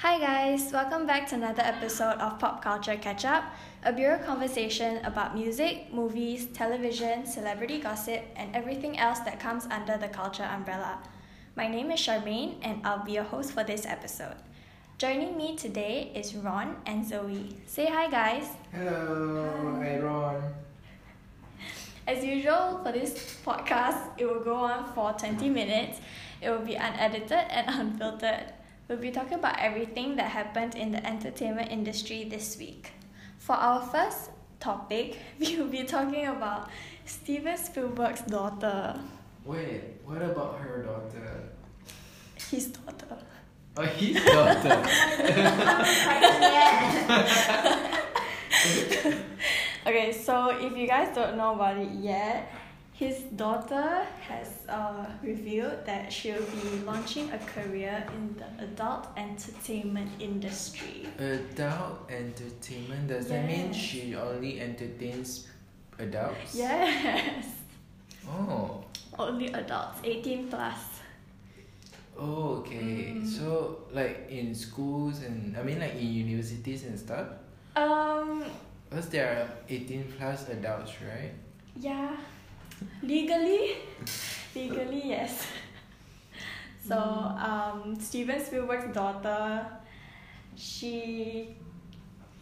Hi guys, welcome back to another episode of Pop Culture Catch Up, a bureau conversation about music, movies, television, celebrity gossip, and everything else that comes under the culture umbrella. My name is Charmaine, and I'll be your host for this episode. Joining me today is Ron and Zoe. Say hi, guys. Hello, hi Ron. As usual, for this podcast, it will go on for 20 minutes. It will be unedited and unfiltered. We'll be talking about everything that happened in the entertainment industry this week. For our first topic, we will be talking about Steven Spielberg's daughter. Wait, what about her daughter? His daughter. Oh, his daughter. Okay, so if you guys don't know about it yet, his daughter has uh, revealed that she'll be launching a career in the adult entertainment industry. Adult entertainment, does that mean she only entertains adults? Yes, Oh, only adults, 18 plus. oh okay. Mm. So, like in schools and I mean, like in universities and stuff? Um, Because there are 18 plus adults, right? yeah, legally, legally, yes. So, um, Steven Spielberg's daughter, she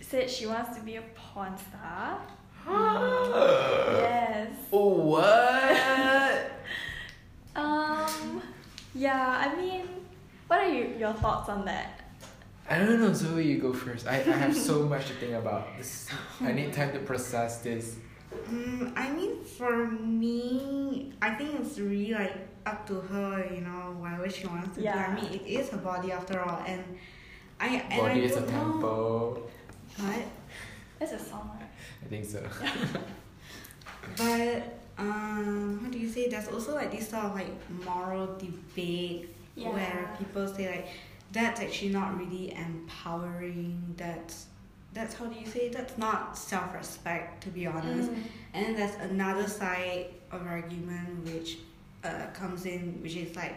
said she wants to be a porn star. Yes. Oh, what? Um, yeah, I mean, what are you, your thoughts on that? I don't know, Zoe, you go first. I, I have so much to think about. This, I need time to process this. Mm, I mean, for me, I think it's really like up to her, you know, whatever she wants to Yeah. do. I mean, it is her body after all, and I and Body I is a don't know- temple. What? That's a song, right? I think so. But um, how do you say? There's also like this sort of like moral debate Yeah. where people say like that's actually not really empowering. That's that's how do you say? That's not self-respect, to be honest. Mm. And then there's another side of argument which uh, comes in, which is like,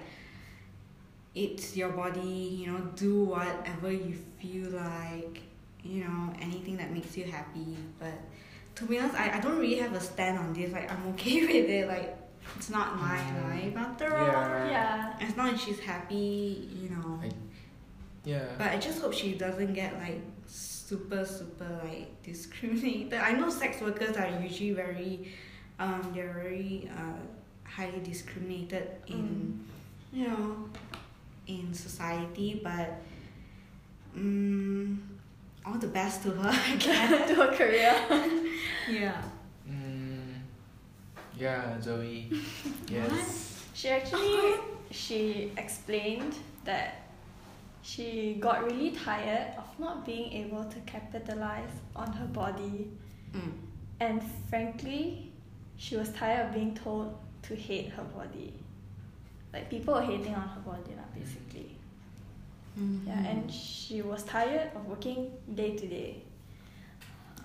it's your body, you know, do whatever you feel like, you know, anything that makes you happy. But to be honest, I, I don't really have a stand on this. Like, I'm okay with it. Like, it's not my Mm. life after all. Yeah. Yeah. As long as she's happy, you know. I- Yeah. But I just hope she doesn't get like super super like discriminated. I know sex workers are usually very, um, they're very uh, highly discriminated in, you know, in society. But, um, all the best to her. I guess. to a career. yeah. Mm, yeah, Zoe. Yes. She actually she explained that she got really tired of not being able to capitalize on her body. Mm. and frankly she was tired of being told to hate her body. Like people were hating on her body lah, basically. Yeah and she was tired of working day to day.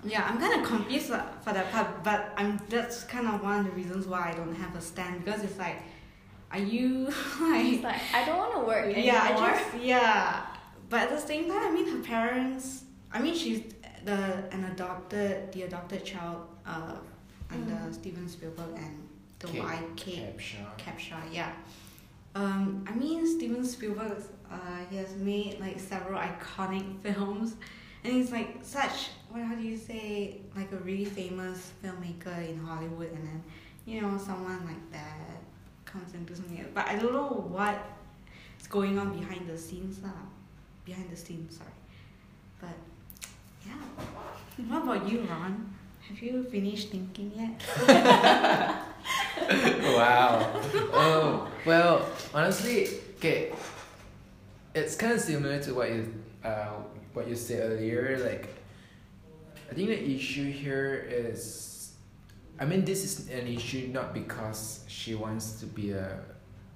Yeah, I'm kind of confused for for that part, but I'm that's kind of one of the reasons why I don't have a stand because it's like, are you it's like? like i don't want to work anymore Yeah, I just yeah, but at the same time, I mean, her parents. I mean, she's the an adopted the adopted child uh under Mm. Steven Spielberg and the Kate white Kate Capshaw. Capshaw, yeah. Um, I mean Steven Spielberg. Uh, he has made like several iconic films, and he's like such. What how do you say? Like a really famous filmmaker in Hollywood, and then you know someone like that else. But I don't know what's going on behind the scenes lah. Behind the scenes, sorry. But yeah. What about you, Ron? Have you finished thinking yet? wow. Oh well, honestly, okay. It's kind of similar to what you uh what you said earlier. Like, I think the issue here is, I mean, this is an issue not because she wants to be a,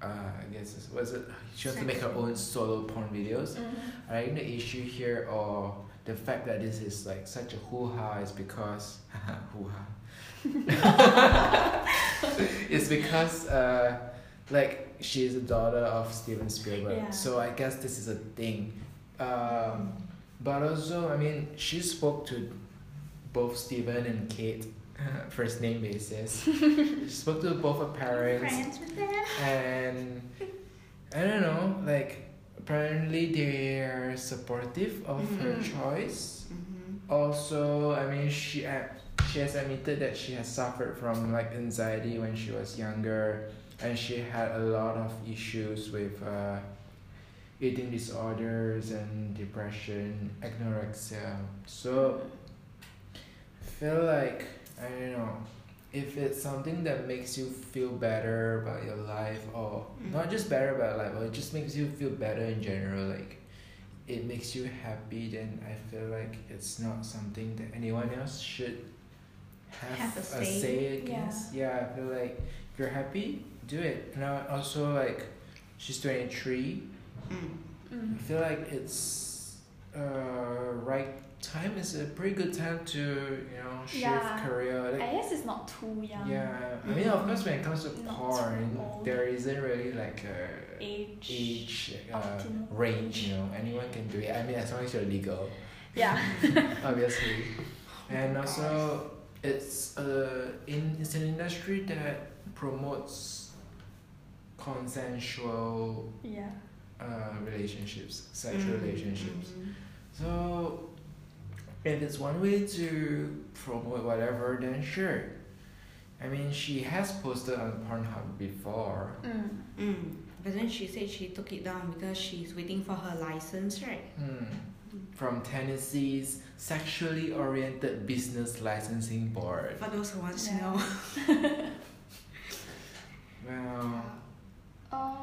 uh, I guess was it she wants to make her own solo porn videos. Mhm. I think the issue here or the fact that this is like such a hoo ha is because hoo ha. it's because uh like she's a daughter of Steven Spielberg. Yeah. So I guess this is a thing. Um, but also, I mean, she spoke to both Steven and Kate, first name basis. spoke to both her parents, Friends with them. and I don't know, like apparently they are supportive of her Mhm. choice. Mm-hmm. Also, I mean, she ad- she has admitted that she has suffered from like anxiety when she was younger, and she had a lot of issues with uh, eating disorders and depression, anorexia. So, I feel like I don't know if it's something that makes you feel better about your life, or not just better about life, or it just makes you feel better in general, like it makes you happy, then I feel like it's not something that anyone else should have, Have a a say. say against. Yeah. I feel like if you're happy, do it. Now also like she's twenty three. Mm. I Mm. feel like it's uh right time is a pretty good time to you know shift Yeah. career. Like, I guess it's not too young. yeah, I mean of course when it comes to Not porn, there isn't really like a Age. age uh, range. You know, anyone can do it. I mean, as long as you're legal, Yeah. obviously. Oh and also, it's uh in it's an industry that promotes consensual Yeah. Uh relationships, sexual Mm, relationships. mhm. So, if it's one way to promote whatever, then sure. I mean, she has posted on Pornhub before. Mm. Mm. But then she said she took it down because she's waiting for her license, right? Hmm. From Tennessee's Sexually Oriented Business Licensing Board. For those who want to know. Well, Um.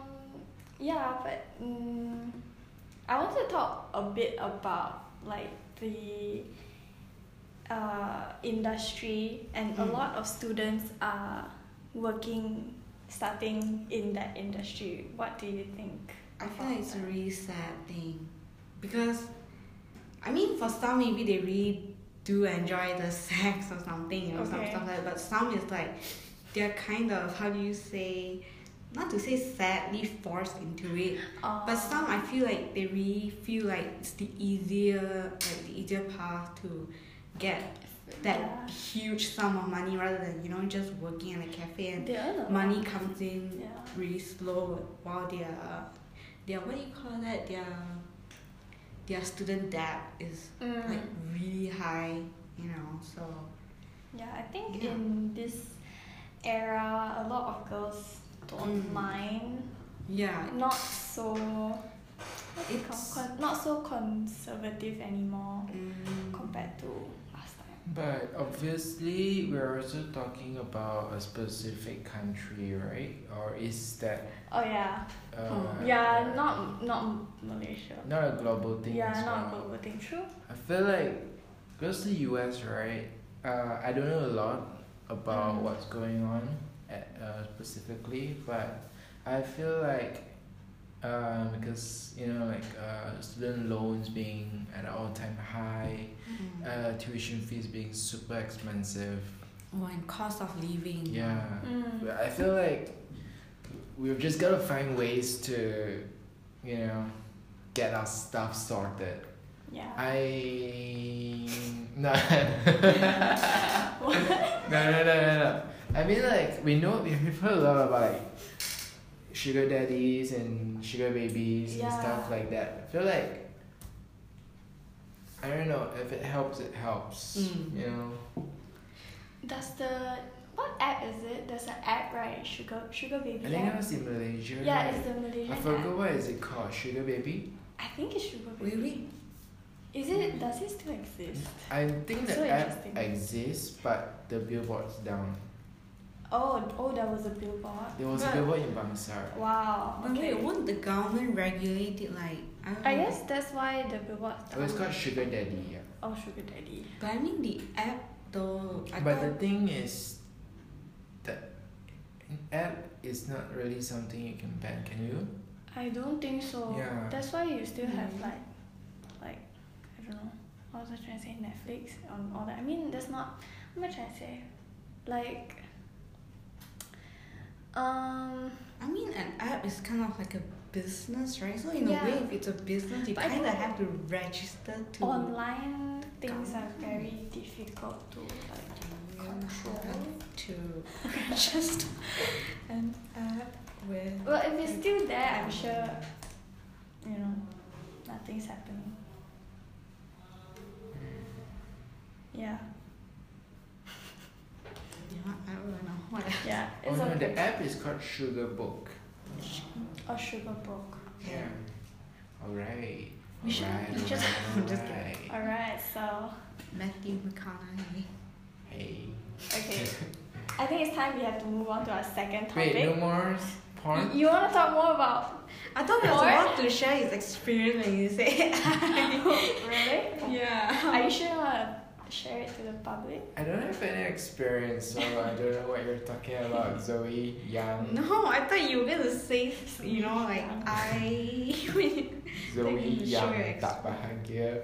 Yeah, but mm, I want to talk a bit about like the uh industry and a Mm. lot of students are working starting in that industry. What do you think? I feel like it's a really sad thing because I mean for some maybe they really do enjoy the sex or something you know some stuff like that but some is like they're kind of how do you say not to say sadly forced into it Uh, but some I feel like they really feel like it's the easier like the easier path to get that yeah. huge sum of money rather than you know just working in a cafe and They earn a lot. money comes in Yeah. really slow while their their what do you call that their their student debt is Mm. like really high you know so Yeah, I think Yeah. in this era, a lot of girls don't Mm. mind. yeah Not so. what's? It's- Con- not so conservative anymore mm, compared to last time. but obviously, we're also talking about a specific country, right? Or is that. Oh yeah, Uh, yeah, not not Malaysia. Not a global thing yeah, as not a global thing. True. I feel like because the US right, uh, I don't know a lot about Mm. what's going on at, uh, specifically, but I feel like uh, because you know like uh, student loans being at an all time high, mm. uh, tuition fees being super expensive. oh and cost of living Yeah, Mm. I feel like we've just gotta find ways to, you know, get our stuff sorted. Yeah. I no no no no no no. I mean like we know we've heard a lot about like sugar daddies and sugar babies and stuff like that. I feel like I don't know if it helps it helps. Mm. You know. Does the what app is it? There's an app right? Sugar Sugar Baby. I think app? that was in Malaysia. Yeah, right? it's the Malaysian I forgot app. what is it called. Sugar baby. I think it's Sugar Baby. really Is it? Does it still exist? I think the So app exists, but the billboard's down. Oh, oh, there was a billboard. There was a But- billboard in Bangsar. Wow. but Okay. wait won't the government regulate it like I, don't I know. guess that's why the billboard. It was called Sugar Daddy. Yeah. Oh, sugar daddy. but I mean the app though I but the thing is that an app is not really something you can ban, can you? I don't think so. Yeah. That's why you still have Mm. like, like, I don't know. What was I trying to say? Netflix on all that. I mean, that's not. What am I trying to say? Like, Um, I mean, an app is kind of like a business, right? So in Yeah. a way, if it's a business, you kind of have to register to. online things are very difficult to like control. to register an app with. Well, if it's still there, I'm sure, you know, nothing's happening. Yeah, Yeah, I don't yeah, Oh no, okay. the app is called Sugar Book. Or sugar Book. Yeah. Alright. We should- Alright, we just- alright, I'm just alright. Alright, so Matthew McConaughey. Hey. okay, I think it's time we have to move on to our second topic. Wait, no more porn? You want to talk more about? I thought he was Or- about to share his experience when you say. really? yeah. Are you sure you want to share it to the public? I don't have any experience, so I don't know what you're talking about, Zoe Young. No, I thought you were gonna say, you know, like I. Zoe Then you show Young your tak bahagia.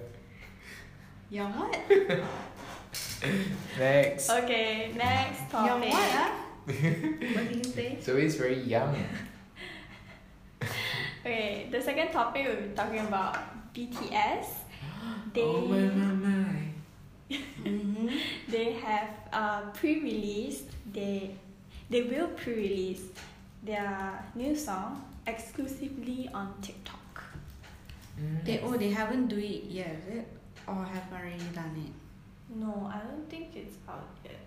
Young what? Next. Okay, next topic. Young what? Ah? what did you say? Zoe's very young. Okay, the second topic we'll be talking about BTS. They Oh my my my. Mm-hmm. they have uh, pre-released they they will pre-release their new song exclusively on TikTok. Mm. They oh they haven't do it yet, is it? Or have already done it? No, I don't think it's out yet.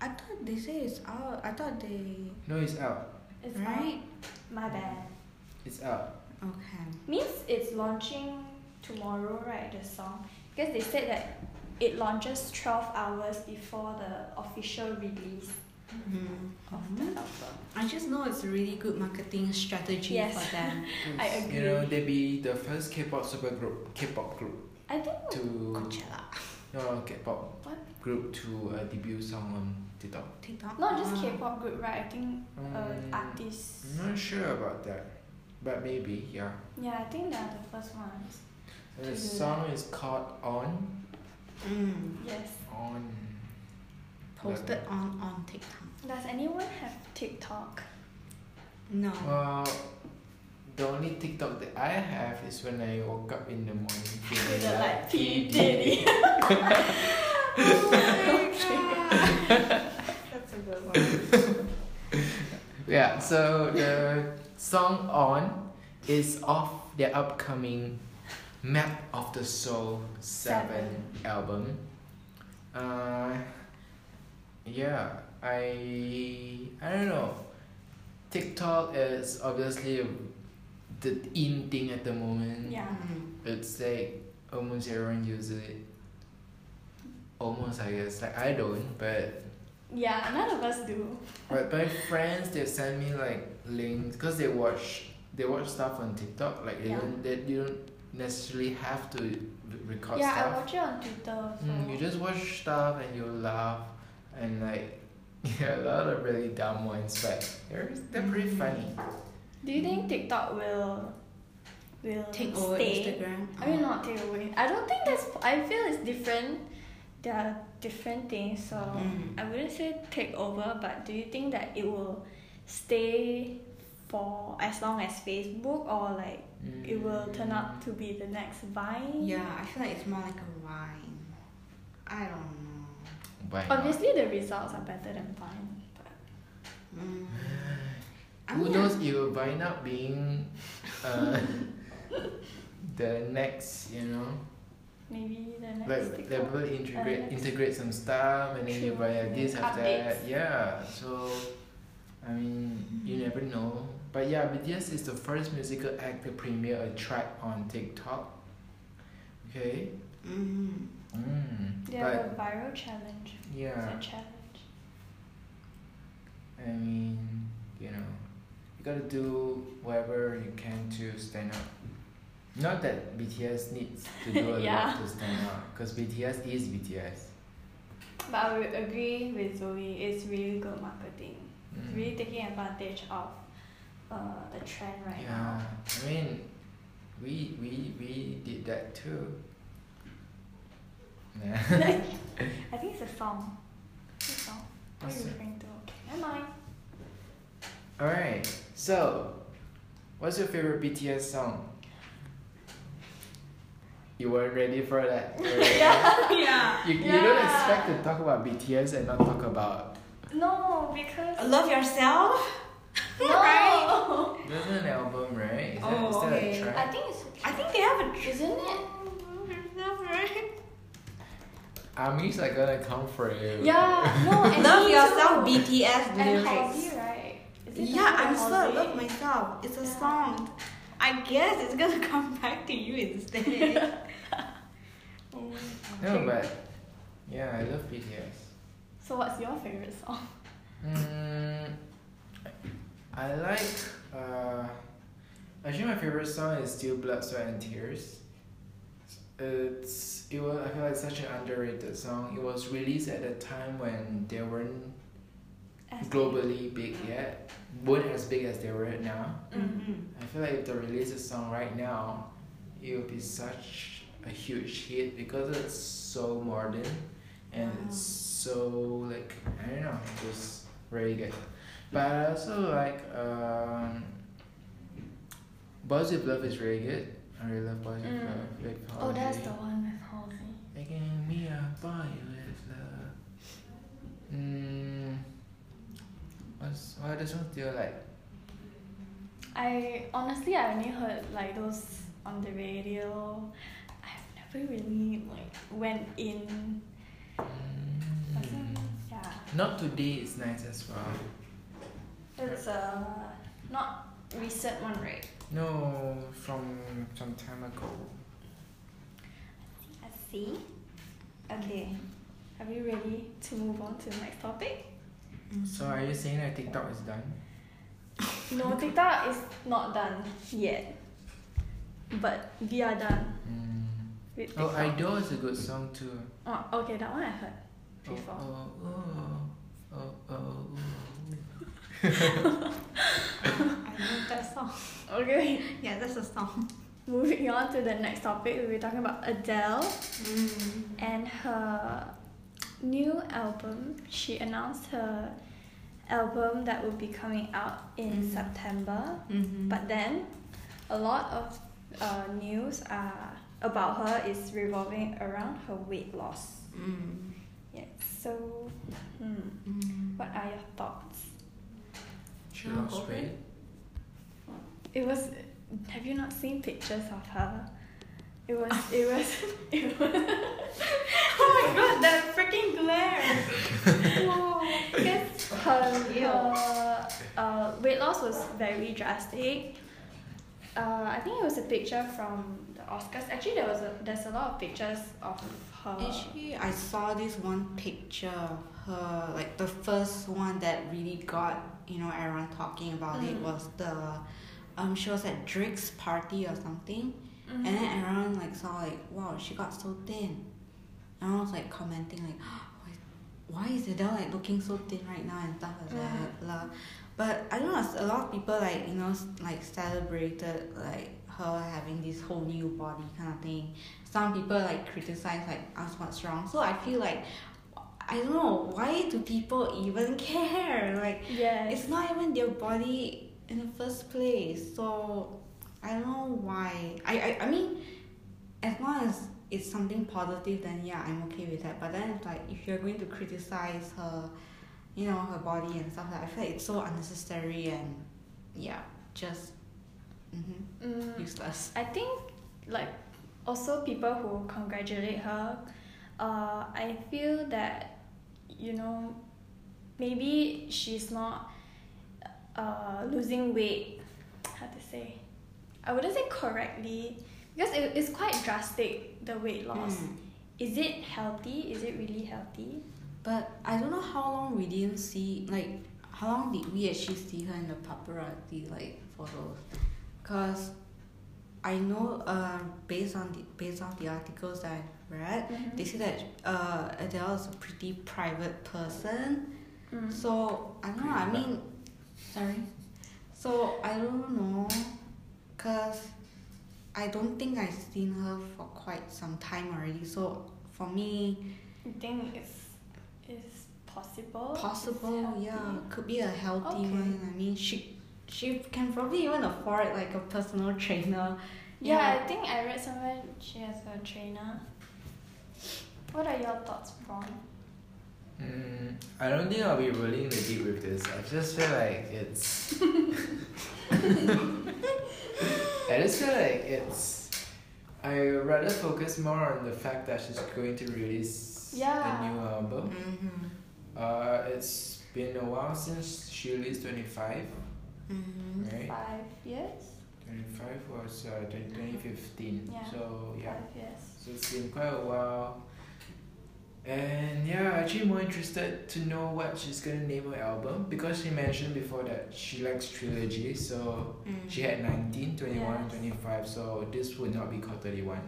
I thought they say it's out. I thought they No, it's out. It's right. out. My bad. It's out. Okay. Means it's launching tomorrow, right? The song because they said that it launches twelve hours before the official release Mm-hmm. of the album. I just know it's a really good marketing strategy Yes. for them. I agree. You know, they be the first K-pop super group, K-pop group I think to Coachella. no K-pop What? group to uh, debut song on TikTok. TikTok. not just Ah. K-pop group, right? I think uh, Um, artists. I'm not sure about that, but maybe yeah. Yeah, I think they're the first ones. So the song is called On Mm. Yes. On. Posted on on TikTok. Does anyone have TikTok? No. Well, the only TikTok that I have is when I woke up in the morning With feeling the like like P P Diddy. oh my god. That's a good one. Yeah, so the song On is off their upcoming Map of the Soul 7 album. Uh, yeah, I I don't know. TikTok is obviously the in thing at the moment. Yeah. It's like almost everyone uses it. Almost, I guess. Like I don't, but Yeah, none of us do. but my friends they send me like links because they watch they watch stuff on TikTok. Like they Yeah. don't they you don't necessarily have to re- record yeah, I stuff. watch it on Twitter also. Mm, you just watch stuff and you laugh and like yeah, a lot of really dumb ones, but they're they're pretty funny. Do you think TikTok will will Take over? Instagram. I mean, not take away. I don't think that's. I feel it's different. There are different things, so Mm. I wouldn't say take over. But do you think that it will stay for as long as Facebook, or like it will turn out to be the next Vine? Yeah, I feel like it's more like a Vine. I don't know. Why not? Obviously, the results are better than Vine, but Mm. I Who mean, knows? It will wind up being uh, the next, you know, maybe the next like they will integrate next- integrate some stuff, and then you buy this after that. Yeah, so I mean, you never know. But yeah, BTS is the first musical act to premiere a track on TikTok. Okay. mm Mm. They have a viral challenge. yeah, It's a challenge. I mean, you know, you gotta do whatever you can to stand out. Not that BTS needs to do a Yeah. lot to stand out, because BTS is BTS. But I would agree with Zoe. It's really good marketing. It's Mm. really taking advantage of uh, the trend right yeah, now. I mean, we we we did that too. Yeah. I think it's a song. It's a song. What are you referring to? Okay, never mind. Alright, so what's your favorite BTS song? You weren't ready for that. Yeah. yeah. You, you don't expect to talk about BTS and not talk about. No, because Love yourself. No. There's an album, right? Is that, Oh, is that okay. a track? I think it's. I think they have a tr- Isn't it? Love yourself, right? Armies are gonna come for you. Yeah. No. And Love me yourself, too. BTS And lyrics. Halsey, right? Yeah, I'm Halsey? still love myself. It's a Yeah. song. I guess it's gonna come back to you instead. No, but yeah, I love BTS. So what's your favorite song? Mm, I like. Uh, actually, my favorite song is still "Blood, Sweat, and Tears." It's it was I feel like such an underrated song. It was released at a time when they weren't globally big yet, weren't as big as they were now. mm-hmm. I feel like if they release a song right now, it would be such a huge hit because it's so modern and Wow. it's so like I don't know, just very good. But I also like um, Boys with Love is really good. I really love Boys with Mm. Love. With Oh, that's the one with Halsey. Making me a boy with love. Mm, what's what other songs do you like? I honestly I only heard like those on the radio. I've never really like went in. Mm. Yeah, Not today is nice as well. It's a not recent one, right? No, from some time ago. I see. Okay, are we ready to move on to the next topic? So are you saying that TikTok is done? No, TikTok is not done yet, but we are done Mm. with Oh, TikTok. Idol is a good song too. Oh, okay, that one I heard Oh, before. oh, oh, oh, oh, oh. Love that song. Okay, Yeah, that's a song. moving on to the next topic, we'll be talking about Adele Mm. and her new album. She announced her album that will be coming out in Mm. September. Mm-hmm. But then, a lot of uh, news uh, about her is revolving around her weight loss. Mm. Yes. So, hmm, Mm. what are your thoughts? She lost okay. weight. It was. Have you not seen pictures of her? It was. It was. It was. Oh my god, that freaking glare! Whoa. Because her, her uh, weight loss was very drastic. Uh, I think it was a picture from Oscars. Actually, there was a there's a lot of pictures of her. Actually, I saw this one picture of her, like the first one that really got you know everyone talking about it Mm. was the, um, she was at Drake's party or something, Mhm. and then everyone like saw like wow she got so thin, and I was like commenting like, why, why is Adele like looking so thin right now and stuff like that, blah. But I don't know, a lot of people like you know like celebrated like her having this whole new body kind of thing. Some people like criticize like ask what's wrong. So I feel like I don't know why do people even care? Like yes. it's not even their body in the first place. So I don't know why. I I, I mean, as long as it's something positive, then yeah, I'm okay with that. But then it's like if you're going to criticize her, you know, her body and stuff like, I feel like it's so unnecessary and yeah, just mm-hmm, Mm, useless. I think like also people who congratulate her, uh, I feel that you know maybe she's not uh losing weight. How to say? I wouldn't say correctly because it, it's quite drastic the weight loss. Mm. Is it healthy? Is it really healthy? But I don't know how long we didn't see like how long did we actually see her in the paparazzi like photos? Cause I know uh based on the based on the articles that I read, Mhm. they say that uh Adele is a pretty private person. Mm. So I don't know. I mean, sorry. So I don't know, cause I don't think I've seen her for quite some time already. So for me, I think it's it's possible. Possible, Healthy. yeah. Could be a healthy Okay. one. I mean, she she can probably even afford like a personal trainer. Yeah, Yeah. I think I read somewhere she has a trainer. What are your thoughts, Ron? Mm, I don't think I'll be rolling the deep with this. I just feel like it's. I just feel like it's. I rather focus more on the fact that she's going to release Yeah. a new album. Mm-hmm. Uh, it's been a while since she released 25, Mm-hmm. right? Five years? 25 was uh, 2015. Yeah. So, yeah. Five years. So it's been quite a while. And yeah, actually more interested to know what she's gonna name her album because she mentioned before that she likes trilogy. So Mm. she had 19, 21, Yes. 25. So this would not be called 31.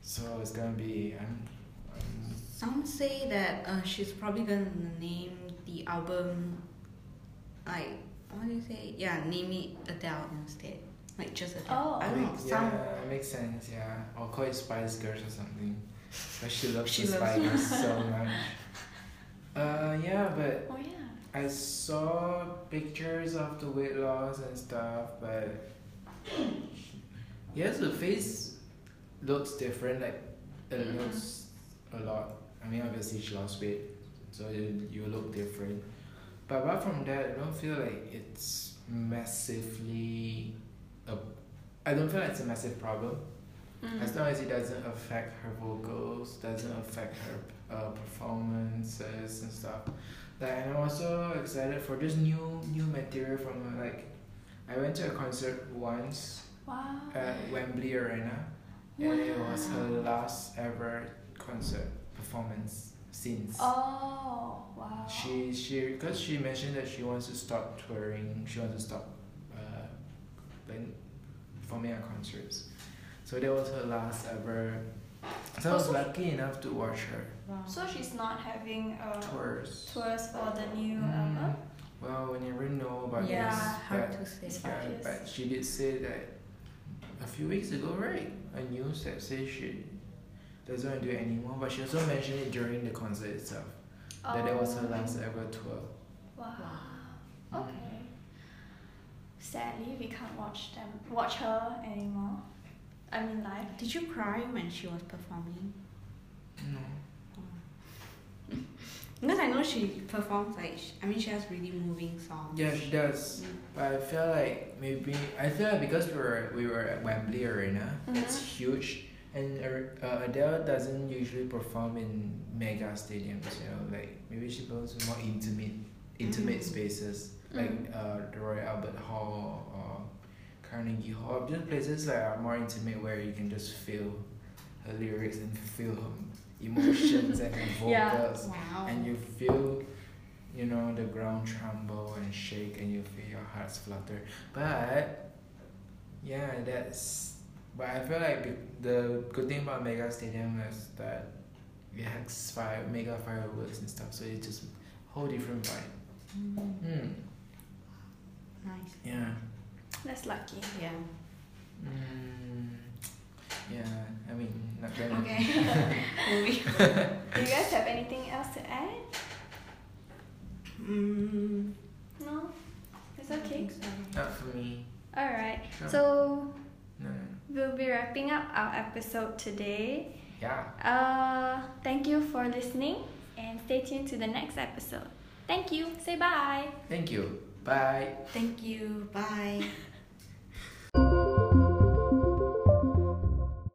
So it's gonna be. Um, um, Some say that uh, she's probably gonna name the album like what do you say? Yeah, name it Adele instead. Like just Adele. Oh. I don't know. Some yeah, it makes sense. Yeah, or call it Spice Girls or something. But she loves She the loves- Spice so much. Uh, yeah, but Oh yeah. I saw pictures of the weight loss and stuff, but yes, the face looks different. Like it Mhm. looks a lot. I mean, obviously she lost weight, so you, you look different. But apart from that, I don't feel like it's massively. A, I don't feel like it's a massive problem. Mm. As long as it doesn't affect her vocals, doesn't affect her uh, performances and stuff. Like and I'm also excited for this new new material from her. Like I went to a concert once Wow. at Wembley Arena and it was her last ever concert performance since. Oh wow. She she because she mentioned that she wants to stop touring. She wants to stop uh, like performing at concerts. So that was her last ever. So I was Also- lucky enough to watch her wow. So she's not having uh, tours. tours for the new Mm, album. Well, we never know about Yeah, this. hard but, to say. It's yeah, five but she did say that a few weeks ago, right? A news that says she doesn't want to do it anymore. But she also mentioned it during the concert itself. That that was her Oh. last ever tour. Wow. Mm. Okay. Sadly, we can't watch them, watch her anymore. I mean, live. Did you cry when she was performing? No. Because I know she performs like sh- I mean she has really moving songs. Yeah, she does. Mm. But I feel like maybe I feel like because we were we were at Wembley Arena, it's Mhm. huge, and uh, Adele doesn't usually perform in mega stadiums. You know, like maybe she goes to more intimate intimate Mm. spaces like Mm. uh, the Royal Albert Hall or Carnegie Hall. Just places that are more intimate where you can just feel her lyrics and feel her emotions and her Yeah. Wow. and you feel you know the ground tremble and shake and you feel your hearts flutter but yeah that's but i feel like the- the good thing about mega stadium is that it has fire mega fireworks and stuff so it's just a whole different vibe Mm, mm, nice. yeah That's lucky. Yeah. mm, yeah i mean not that Okay. Moving. Do you guys have anything else to add? Mm, No? It's I okay. think so. not for me Alright. Sure. So, no we'll be wrapping up our episode today. yeah Uh, thank you for listening and stay tuned to the next episode. Thank you. Say bye. thank you bye Thank you. Bye.